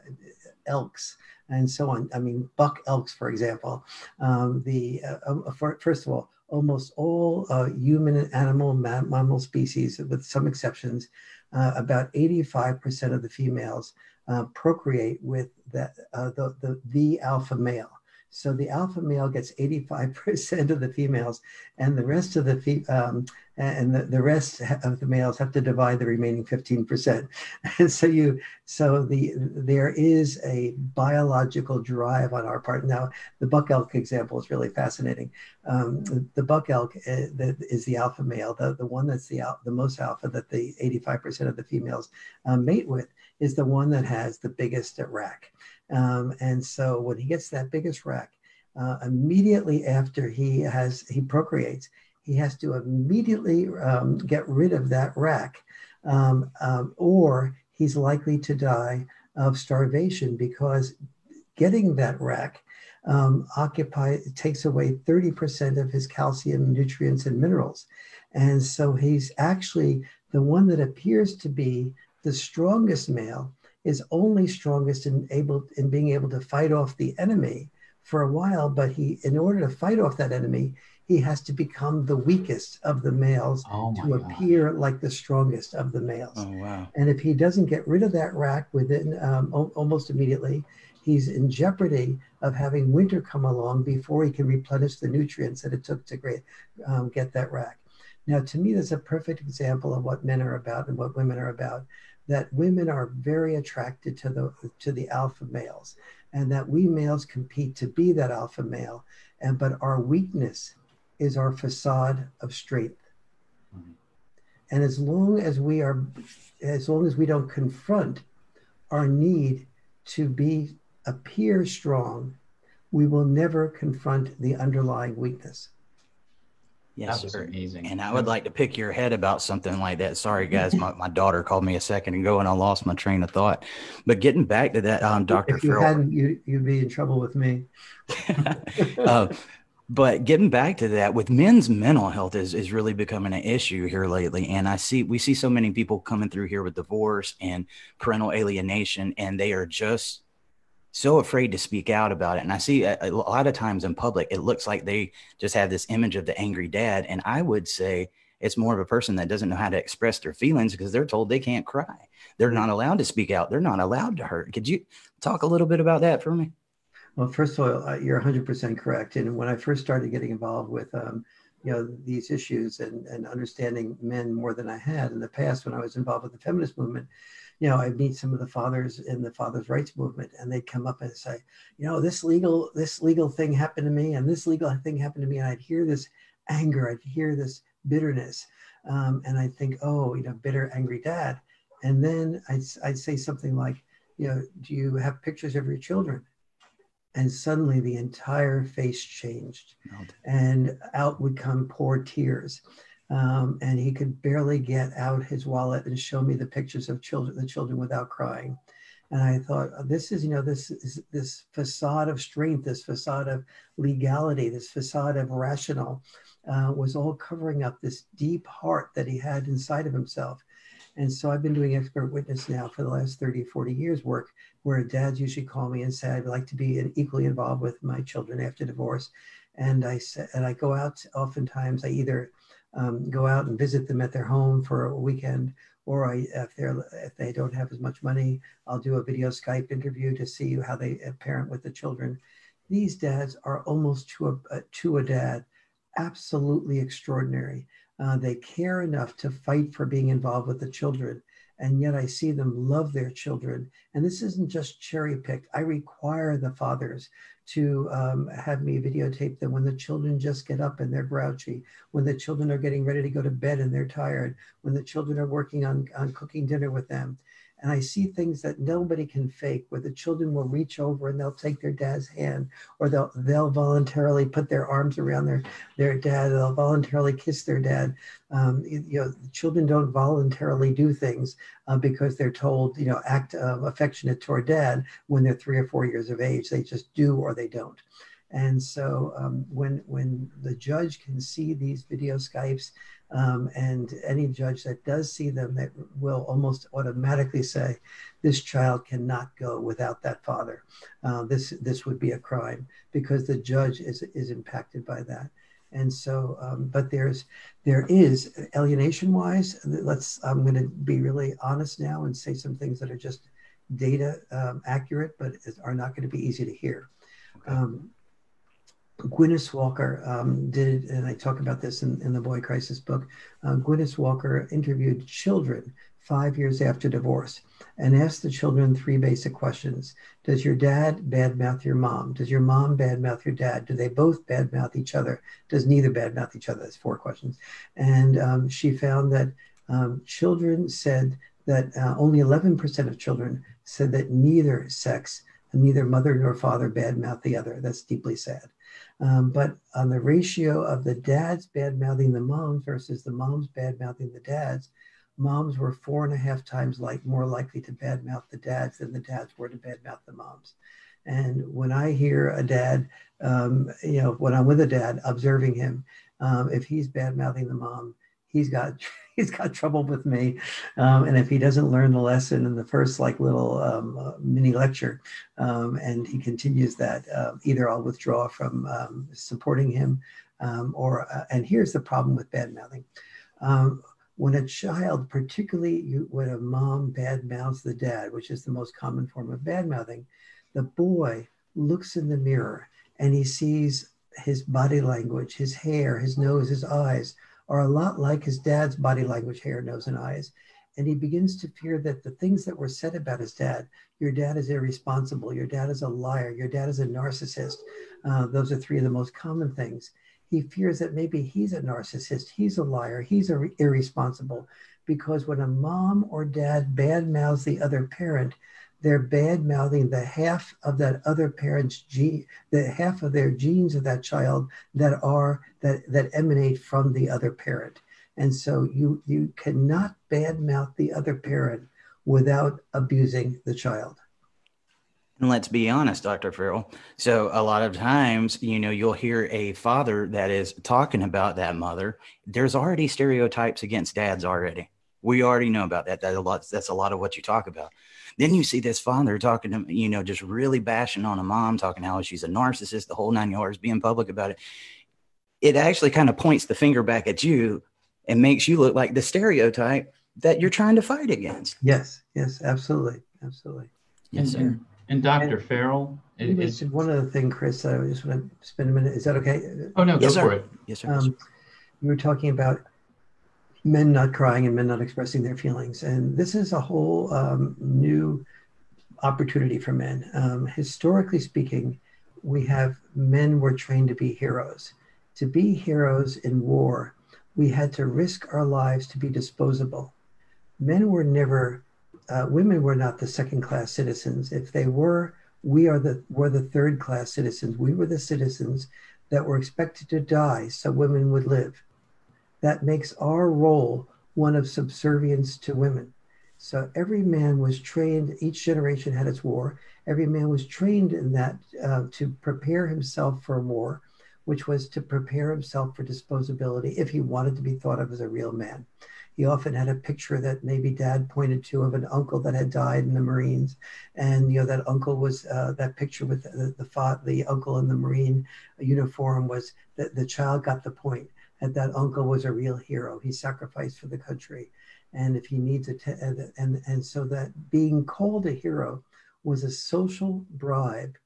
elks and so on. I mean, buck elks, for example. Um, the uh, uh for, first of all, almost all uh, human and animal mammal species, with some exceptions, uh, about 85% of the females uh, procreate with uh, the, the, the alpha male. So the alpha male gets 85% of the females, and the rest of the um, and the, the rest of the males have to divide the remaining 15%. And so you so the there is a biological drive on our part. Now the buck elk example is really fascinating. Um, the buck elk is, uh, is the alpha male, the, the one that's the the most alpha that the 85% of the females um, mate with is the one that has the biggest rack. Um, and so when he gets that biggest rack, uh, immediately after he has he procreates, he has to immediately um, get rid of that rack, um, um, or he's likely to die of starvation because getting that rack um, occupy takes away 30% of his calcium, nutrients, and minerals. And so he's actually the one that appears to be the strongest male is only strongest in able in being able to fight off the enemy for a while but he in order to fight off that enemy he has to become the weakest of the males oh to God. appear like the strongest of the males oh, wow. and if he doesn't get rid of that rack within um, o- almost immediately he's in jeopardy of having winter come along before he can replenish the nutrients that it took to great, um, get that rack now to me that's a perfect example of what men are about and what women are about that women are very attracted to the to the alpha males and that we males compete to be that alpha male. And but our weakness is our facade of strength. Mhm. and as long as we are as long as we don't confront our need to be appear strong we will never confront the underlying weakness Yes, that was sir. amazing. And I would like to pick your head about something like that. Sorry, guys. My, my daughter called me a second ago and I lost my train of thought. But getting back to that, um, Dr. if you Farrell, hadn't you, you'd be in trouble with me uh, but getting back to that with men's mental health is, is really becoming an issue here lately and i see we see so many people coming through here with divorce and parental alienation and they are just so afraid to speak out about it and i see a, a lot of times in public it looks like they just have this image of the angry dad and i would say it's more of a person that doesn't know how to express their feelings because they're told they can't cry. They're not allowed to speak out. They're not allowed to hurt. Could you talk a little bit about that for me? Well, first of all, uh, you're 100% correct. And when I first started getting involved with, um, you know, these issues and, and understanding men more than I had in the past, when I was involved with the feminist movement, you know, I'd meet some of the fathers in the fathers' rights movement, and they'd come up and say, you know, this legal this legal thing happened to me, and this legal thing happened to me, and I'd hear this anger, I'd hear this bitterness, um, and I'd think, oh, you know, bitter, angry dad, and then I'd I'd say something like, you know, do you have pictures of your children? and suddenly the entire face changed and out would come poor tears um, and he could barely get out his wallet and show me the pictures of children the children without crying and i thought this is you know this is this facade of strength this facade of legality this facade of rational uh, was all covering up this deep heart that he had inside of himself and so I've been doing expert witness now for the last 30, 40 years work where dads usually call me and say, I'd like to be equally involved with my children after divorce. And I said, and I go out oftentimes, I either um, go out and visit them at their home for a weekend, or I, if they're, if they don't have as much money, I'll do a video Skype interview to see how they parent with the children. These dads are almost to a, to a dad, absolutely extraordinary. Uh, they care enough to fight for being involved with the children. And yet I see them love their children. And this isn't just cherry picked. I require the fathers to um, have me videotape them when the children just get up and they're grouchy, when the children are getting ready to go to bed and they're tired, when the children are working on, on cooking dinner with them. And I see things that nobody can fake, where the children will reach over and they'll take their dad's hand, or they'll they'll voluntarily put their arms around their their dad. They'll voluntarily kiss their dad. Um, you, know, children don't voluntarily do things uh, because they're told, you know, act uh, affectionate toward dad when they're three or four years of age. They just do or they don't. And so um, when when the judge can see these video Skypes um, and any judge that does see them that will almost automatically say this child cannot go without that father. Uh, this this would be a crime because the judge is is impacted by that. And so um, but there's there is alienation wise let's i'm going to be really honest now and say some things that are just data um, accurate but are not going to be easy to hear. Okay. um, Glynnis Walker um, did, and I talk about this in, in the Boy Crisis book. Uh, Glynnis Walker interviewed children five years after divorce and asked the children three basic questions. Does your dad badmouth your mom? Does your mom badmouth your dad? Do they both badmouth each other? Does neither badmouth each other? That's four questions. And um, she found that um, children said that uh, only 11% of children said that neither sex, neither mother nor father badmouth the other. That's deeply sad. Um, but on the ratio of the dads bad mouthing the moms versus the moms bad mouthing the dads, moms were four and a half times like more likely to bad mouth the dads than the dads were to bad mouth the moms. And when I hear a dad, um, you know, when I'm with a dad observing him, um, if he's bad mouthing the mom, he's got he's got trouble with me. Um, and if he doesn't learn the lesson in the first like little um, uh, mini lecture, um, and he continues that, uh, either I'll withdraw from um, supporting him, um, or uh, and here's the problem with bad mouthing. When a child, particularly you, when a mom bad mouths the dad, which is the most common form of bad mouthing, the boy looks in the mirror and he sees his body language, his hair, his nose, his eyes are a lot like his dad's body language, hair, nose, and eyes. And he begins to fear that the things that were said about his dad, your dad is irresponsible, your dad is a liar, your dad is a narcissist. Uh, those are three of the most common things. He fears that maybe he's a narcissist, he's a liar, he's a re- irresponsible. Because when a mom or dad bad mouths the other parent, they're bad mouthing the half of that other parent's gene, the half of their genes of that child that are that that emanate from the other parent. And so you you cannot badmouth the other parent without abusing the child. And let's be honest, Dr. Farrell. So a lot of times, you know, you'll hear a father that is talking about that mother. There's already stereotypes against dads already. We already know about that. That a lot. That's a lot of what you talk about. Then you see this father talking to, you know, just really bashing on a mom, talking how she's a narcissist, the whole nine yards, being public about it. It actually kind of points the finger back at you and makes you look like the stereotype that you're trying to fight against. Yes, yes, absolutely, absolutely. Yes, and, sir. and, and Dr. Farrell, You is, mentioned one other thing, Chris. I just want to spend a minute. Is that okay? oh no, go sir. for it. Yes, sir. Yes, sir. Um, you were talking about men not crying and men not expressing their feelings, and this is a whole um, new opportunity for men. Um, historically speaking, we have men were trained to be heroes. To be heroes in war, we had to risk our lives to be disposable. Men were never, uh, women were not the second class citizens. If they were, we are the were the third class citizens. We were the citizens that were expected to die so women would live. That makes our role one of subservience to women. So every man was trained, each generation had its war. Every man was trained in that uh, to prepare himself for war, which was to prepare himself for disposability if he wanted to be thought of as a real man. He often had a picture that maybe dad pointed to of an uncle that had died in the Marines. And, you know, that uncle was, uh, that picture with the, the, fa- the uncle in the Marine uniform was that the child got the point that uncle was a real hero. He sacrificed for the country. And if he needs te- and, and, and so that being called a hero was a social bribe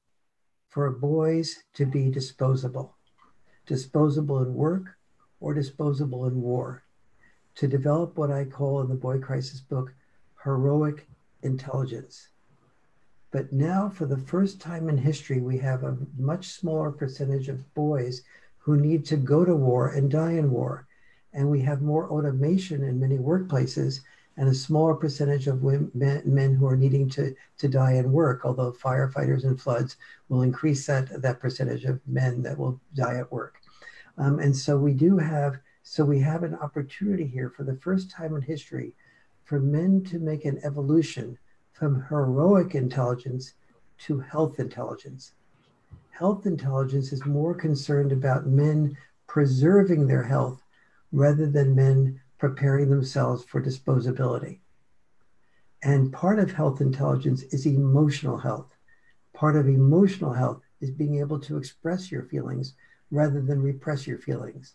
for boys to be disposable, disposable in work or disposable in war, to develop what I call in the Boy Crisis book heroic intelligence. But now, for the first time in history, we have a much smaller percentage of boys who need to go to war and die in war. And we have more automation in many workplaces and a smaller percentage of women, men who are needing to, to die in work, although firefighters and floods will increase that, that percentage of men that will die at work. Um, and so we do have, so we have an opportunity here for the first time in history for men to make an evolution from heroic intelligence to health intelligence. Health intelligence is more concerned about men preserving their health rather than men preparing themselves for disposability. And part of health intelligence is emotional health. Part of emotional health is being able to express your feelings rather than repress your feelings.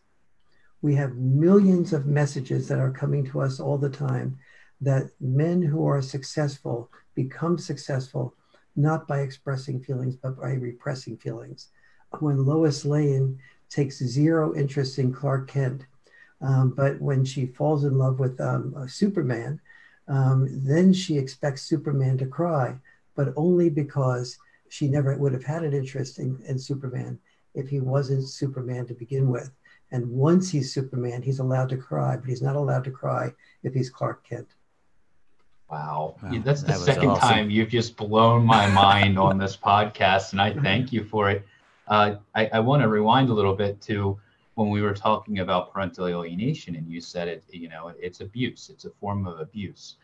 We have millions of messages that are coming to us all the time that men who are successful become successful not by expressing feelings, but by repressing feelings. When Lois Lane takes zero interest in Clark Kent, um, but when she falls in love with um, Superman, um, then she expects Superman to cry, but only because she never would have had an interest in, in Superman if he wasn't Superman to begin with. And once he's Superman, he's allowed to cry, but he's not allowed to cry if he's Clark Kent. Wow. That's the that second awesome. time you've just blown my mind on this podcast, and I thank you for it. Uh, I, I want to rewind a little bit to when we were talking about parental alienation, and you said it, you know, it's abuse, it's a form of abuse.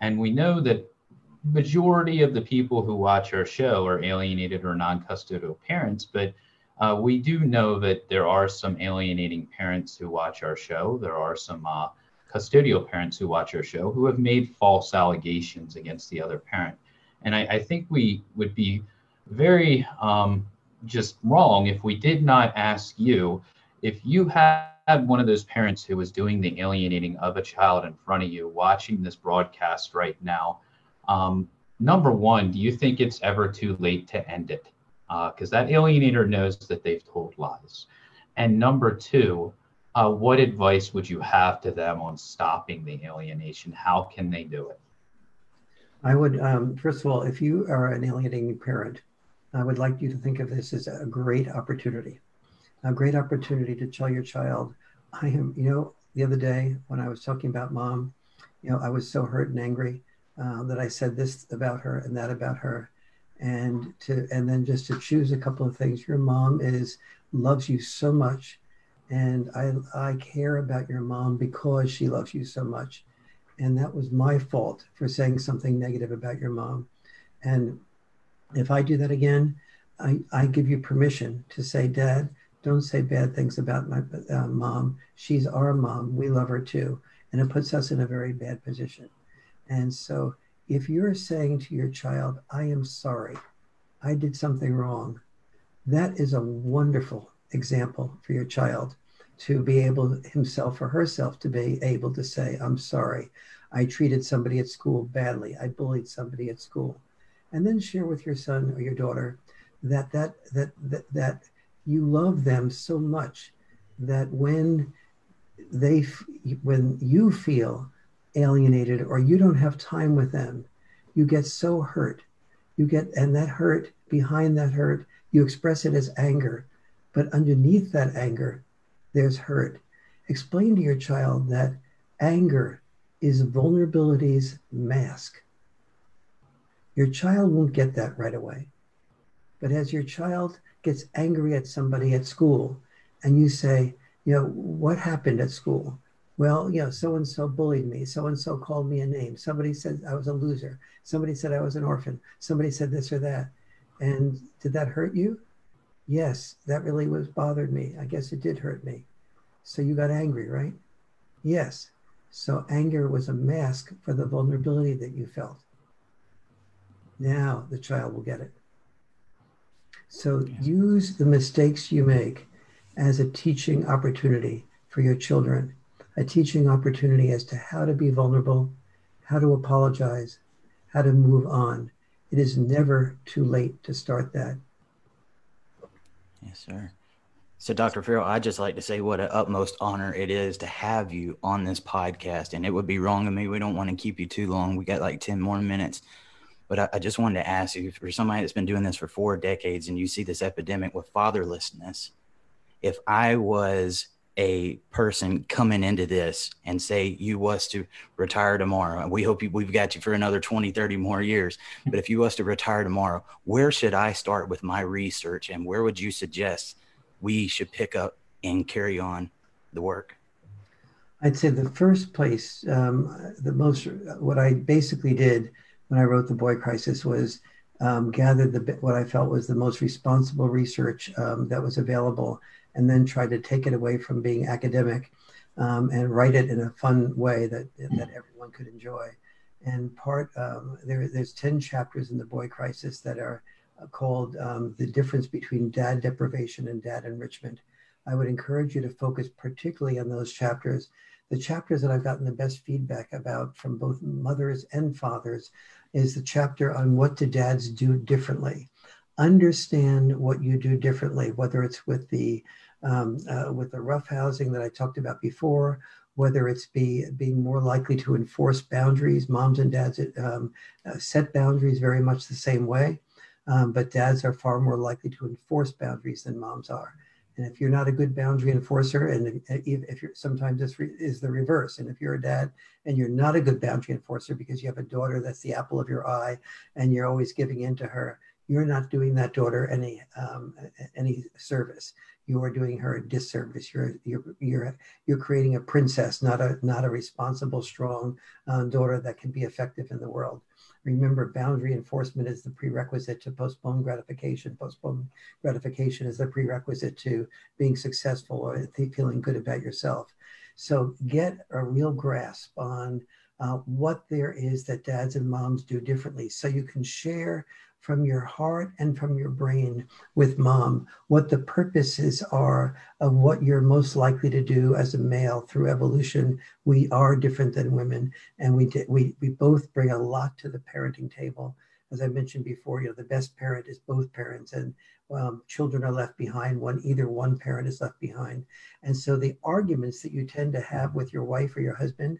And we know that majority of the people who watch our show are alienated or non-custodial parents, but uh, we do know that there are some alienating parents who watch our show. There are some uh, custodial parents who watch our show who have made false allegations against the other parent. And I, I think we would be very um, just wrong if we did not ask you if you had one of those parents who was doing the alienating of a child in front of you watching this broadcast right now. Um, number one, do you think it's ever too late to end it? Because that alienator knows that they've told lies. And number two, uh, what advice would you have to them on stopping the alienation? How can they do it? I would, um, first of all, if you are an alienating parent, I would like you to think of this as a great opportunity, a great opportunity to tell your child, I am, you know, the other day when I was talking about mom, you know, I was so hurt and angry uh, that I said this about her and that about her. And to, and then just to choose a couple of things. Your mom is, loves you so much. And I, I care about your mom because she loves you so much. And that was my fault for saying something negative about your mom. And if I do that again, I, I give you permission to say, Dad, don't say bad things about my uh, mom. She's our mom. We love her too. And it puts us in a very bad position. And so if you're saying to your child, I am sorry, I did something wrong, that is a wonderful example for your child to be able himself or herself to be able to say, I'm sorry. I treated somebody at school badly. I bullied somebody at school and then share with your son or your daughter that that that that, that you love them so much that when they when you feel alienated or you don't have time with them you get so hurt you get and that hurt behind that hurt you express it as anger but underneath that anger there's hurt explain to your child that anger is vulnerability's mask your child won't get that right away. But as your child gets angry at somebody at school and you say, you know, what happened at school? Well, you know, so and so bullied me. So and so called me a name. Somebody said I was a loser. Somebody said I was an orphan. Somebody said this or that. And did that hurt you? Yes, that really was bothered me. I guess it did hurt me. So you got angry, right? Yes. So anger was a mask for the vulnerability that you felt. Now the child will get it. So use the mistakes you make as a teaching opportunity for your children, a teaching opportunity as to how to be vulnerable, how to apologize, how to move on. It is never too late to start that. Yes, sir. So, Dr. Farrell, I'd just like to say what an utmost honor it is to have you on this podcast. And it would be wrong of me. We don't want to keep you too long. We got like 10 more minutes. But I, I, just wanted to ask you for somebody that's been doing this for four decades and you see this epidemic with fatherlessness, if I was a person coming into this and say you was to retire tomorrow. And we hope you, we've got you for another 20 30 more years. But if you was to retire tomorrow where should i start with my research? And where would you suggest we should pick up and carry on the work? I'd say the first place um, the most what i basically did when I wrote The Boy Crisis was um, gathered the what I felt was the most responsible research um, that was available, and then tried to take it away from being academic um, and write it in a fun way that that everyone could enjoy. And part um, there, there's ten chapters in The Boy Crisis that are uh, called um, the difference between dad deprivation and dad enrichment. I would encourage you to focus particularly on those chapters the chapters that I've gotten the best feedback about from both mothers and fathers is the chapter on what do dads do differently. Understand what you do differently, whether it's with the um, uh, with the rough housing that I talked about before, whether it's be being more likely to enforce boundaries. Moms and dads um, uh, set boundaries very much the same way, um, but dads are far more likely to enforce boundaries than moms are. And if you're not a good boundary enforcer, and if, if you're sometimes this re, is the reverse, and if you're a dad and you're not a good boundary enforcer because you have a daughter that's the apple of your eye, and you're always giving in to her, you're not doing that daughter any um, any service. You are doing her a disservice. You're you're you're you're creating a princess, not a not a responsible, strong um, daughter that can be effective in the world. Remember, boundary enforcement is the prerequisite to postpone gratification. Postpone gratification is the prerequisite to being successful or feeling good about yourself. So get a real grasp on uh, what there is that dads and moms do differently so you can share from your heart and from your brain with mom what the purposes are of what you're most likely to do as a male through evolution we are different than women and we we, we both bring a lot to the parenting table as I mentioned before, you know, the best parent is both parents, and um, children are left behind when either one parent is left behind. And so the arguments that you tend to have with your wife or your husband,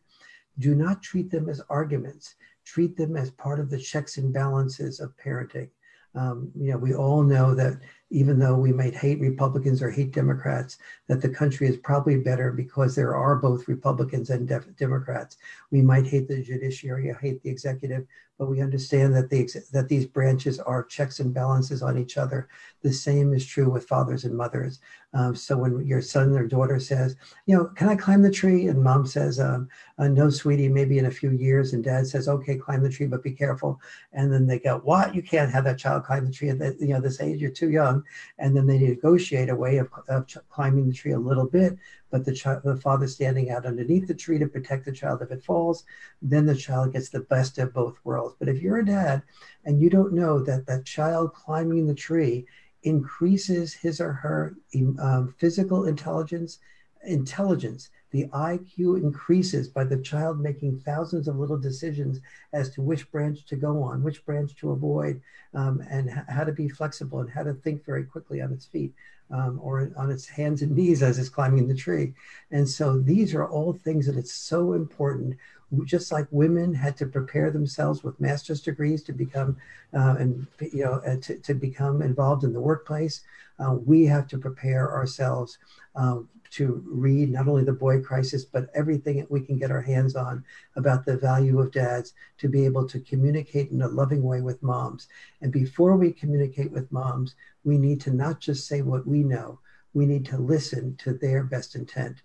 do not treat them as arguments. Treat them as part of the checks and balances of parenting. Um, you know, we all know that even though we might hate Republicans or hate Democrats, that the country is probably better because there are both Republicans and Democrats. We might hate the judiciary, hate the executive, but we understand that the that these branches are checks and balances on each other. The same is true with fathers and mothers. Um, so when your son or daughter says, you know, can I climb the tree? And mom says, um, uh, no, sweetie, maybe in a few years. And dad says, okay, climb the tree, but be careful. And then they go, what? You can't have that child climb the tree at that, you know, this age. You're too young. And then they negotiate a way of, of climbing the tree a little bit but the child, the father standing out underneath the tree to protect the child if it falls, then the child gets the best of both worlds. But if you're a dad and you don't know that that child climbing the tree increases his or her um, physical intelligence, intelligence, the IQ increases by the child making thousands of little decisions as to which branch to go on, which branch to avoid, um, and how to be flexible and how to think very quickly on its feet um, or on its hands and knees as it's climbing the tree. And so these are all things that it's so important. Just like women had to prepare themselves with master's degrees to become uh, and you know uh, to, to become involved in the workplace, uh, we have to prepare ourselves um, to read not only the boy crisis, but everything that we can get our hands on about the value of dads to be able to communicate in a loving way with moms. And before we communicate with moms, we need to not just say what we know, we need to listen to their best intent.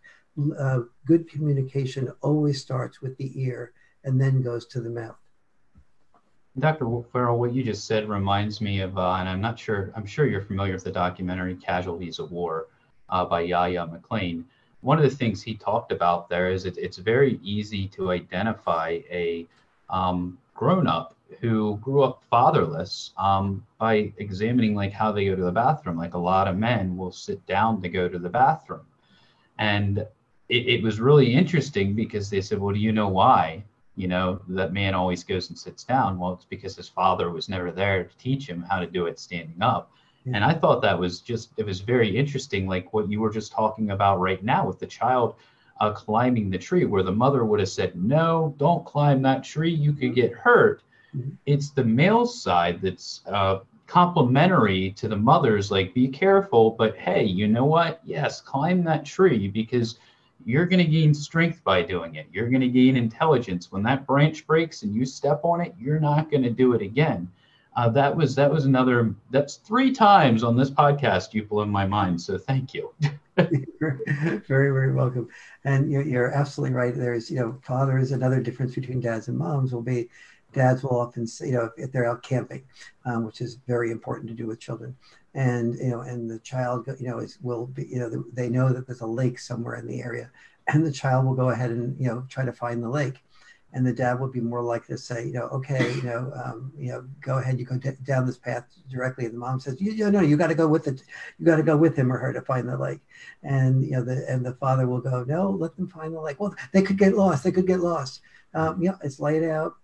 Uh, good communication always starts with the ear and then goes to the mouth. Dr. Farrell, what you just said reminds me of, uh, and I'm not sure, I'm sure you're familiar with the documentary Casualties of War uh, by Yahya McLean. One of the things he talked about there is it, it's very easy to identify a um, grown up who grew up fatherless um, by examining like how they go to the bathroom. Like a lot of men will sit down to go to the bathroom. And it, it was really interesting because they said, well, do you know why? You know, that man always goes and sits down. Well, it's because his father was never there to teach him how to do it standing up. Yeah. And I thought that was just, it was very interesting, like what you were just talking about right now with the child uh, climbing the tree, where the mother would have said, No, don't climb that tree, you could get hurt. Mm-hmm. It's the male side that's uh, complementary to the mothers, like, be careful, but hey, you know what? Yes, climb that tree because you're going to gain strength by doing it. You're going to gain intelligence. When that branch breaks and you step on it, you're not going to do it again uh, that was that was another that's three times on this podcast you blew my mind so thank you. Very very welcome. And you're, you're absolutely right. There's you know father is another difference between dads and moms will be dads will often say, you know if they're out camping um, which is very important to do with children. And you know and the child you know is will be you know they know that there's a lake somewhere in the area. And the child will go ahead and you know try to find the lake and the dad would be more likely to say, you know, okay, you know, um, you know, go ahead, you go d- down this path directly. And the mom says, you, you know, you got to go with it, you got to go with him or her to find the lake. And you know, the and the father will go, no, let them find the lake. Well, they could get lost. They could get lost. Um, yeah, it's laid out.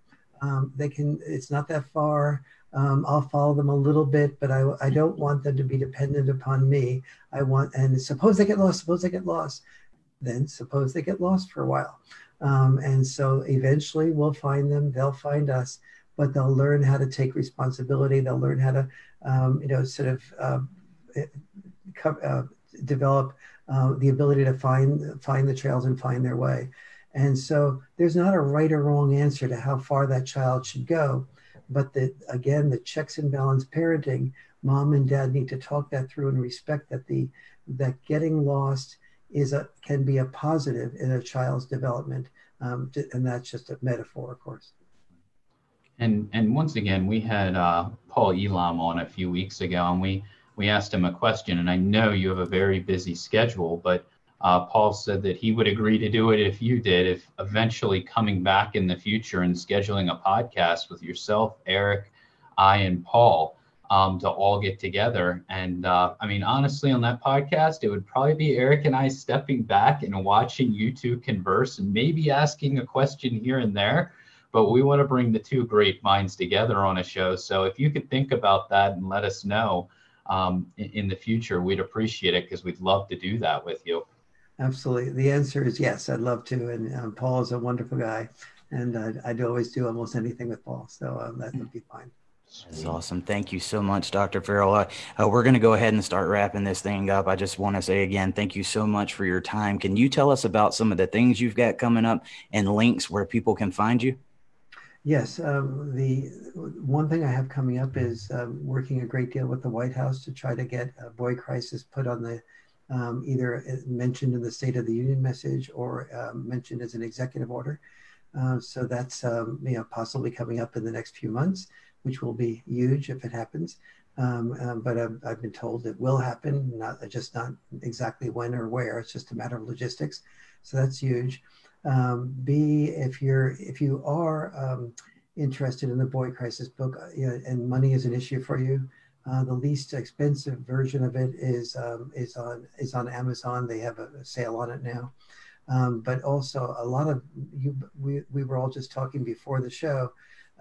Um, they can. It's not that far. Um, I'll follow them a little bit, but I, I don't want them to be dependent upon me. I want, and suppose they get lost, suppose they get lost, then suppose they get lost for a while. Um, and so eventually we'll find them, they'll find us, but they'll learn how to take responsibility. They'll learn how to, um, you know, sort of uh, uh, develop uh, the ability to find, find the trails and find their way. And so there's not a right or wrong answer to how far that child should go. But the, again, the checks and balance parenting, mom and dad need to talk that through and respect that the that getting lost is a can be a positive in a child's development, um, and that's just a metaphor, of course. And and once again, we had uh, Paul Elam on a few weeks ago, and we we asked him a question. And I know you have a very busy schedule, but uh, Paul said that he would agree to do it if you did, if eventually coming back in the future and scheduling a podcast with yourself, Eric, I, and Paul um, to all get together. And uh, I mean, honestly, on that podcast, it would probably be Eric and I stepping back and watching you two converse and maybe asking a question here and there. but we want to bring the two great minds together on a show. So if you could think about that and let us know um, in, in the future, we'd appreciate it because we'd love to do that with you. Absolutely. The answer is yes. I'd love to. And um, Paul is a wonderful guy, and I'd, I'd always do almost anything with Paul. So um, that would be fine. That's awesome. Thank you so much, Dr. Farrell. Uh, uh, we're going to go ahead and start wrapping this thing up. I just want to say again, thank you so much for your time. Can you tell us about some of the things you've got coming up and links where people can find you? Yes, um, the one thing I have coming up is um, working a great deal with the White House to try to get a boy crisis put on the um, either mentioned in the State of the Union message or um, mentioned as an executive order. Uh, so that's um, you know possibly coming up in the next few months, which will be huge if it happens. Um, um, but I've, I've, been told it will happen, not just not exactly when or where. It's just a matter of logistics. So that's huge. Um, B, if you're if you are interested in the boy crisis book uh, you know, and money is an issue for you, uh, the least expensive version of it is um, is on is on Amazon. They have a, a sale on it now. Um, but also a lot of you. We, we were all just talking before the show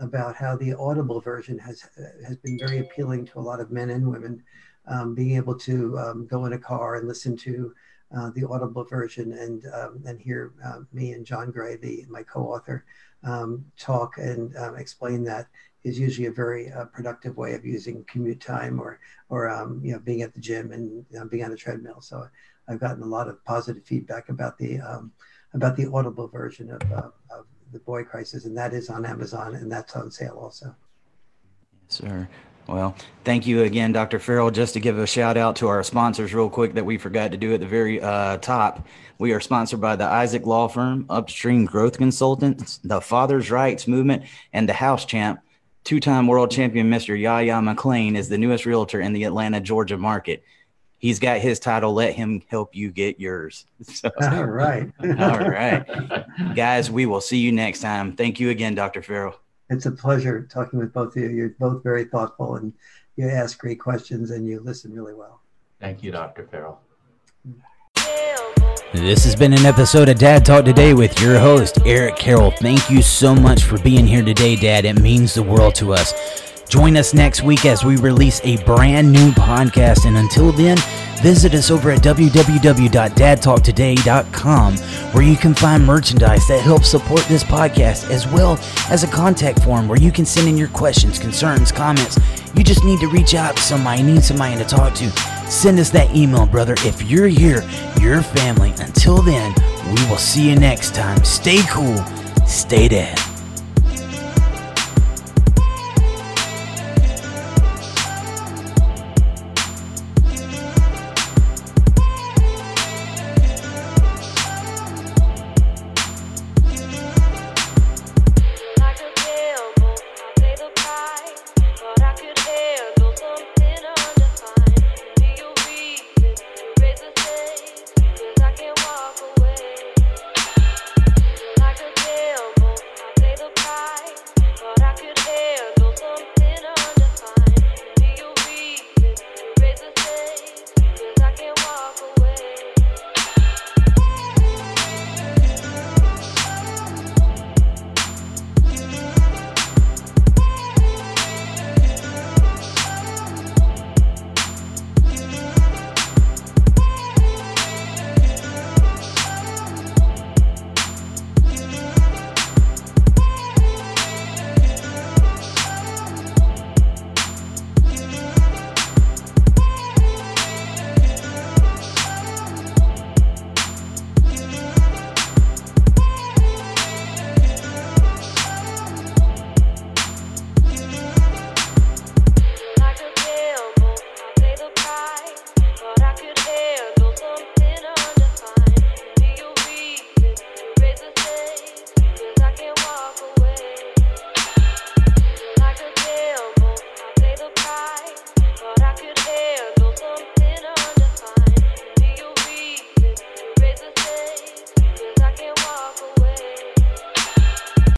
about how the Audible version has has been very appealing to a lot of men and women. Um, being able to um, go in a car and listen to uh, the Audible version and um, and hear uh, me and John Gray, the my co-author, um, talk and explain that is usually a very uh, productive way of using commute time or or um, you know being at the gym and you know, being on the treadmill. So I've gotten a lot of positive feedback about the um, about the Audible version of, uh, of the Boy Crisis, and that is on Amazon and that's on sale also. Yes, sir. Well, thank you again, Dr. Farrell. Just to give a shout out to our sponsors, real quick, that we forgot to do at the very uh, top. We are sponsored by the Isaac Law Firm, Upstream Growth Consultants, the Father's Rights Movement, and the House Champ two-time world champion Mr. Yaya McClain is the newest realtor in the Atlanta, Georgia market. He's got his title. Let him help you get yours. So, all right. all right. Guys, we will see you next time. Thank you again, Dr. Farrell. It's a pleasure talking with both of you. You're both very thoughtful and you ask great questions and you listen really well. Thank you, Dr. Farrell. This has been an episode of Dad Talk Today with your host, Eric Carroll. Thank you so much for being here today, Dad. It means the world to us. Join us next week as we release a brand new podcast. And until then, visit us over at www.dadtalktoday.com where you can find merchandise that helps support this podcast, as well as a contact form where you can send in your questions, concerns, comments. You just need to reach out to somebody, need somebody to talk to Send us that email, brother. If you're here, your family. Until then, we will see you next time. Stay cool, stay dead.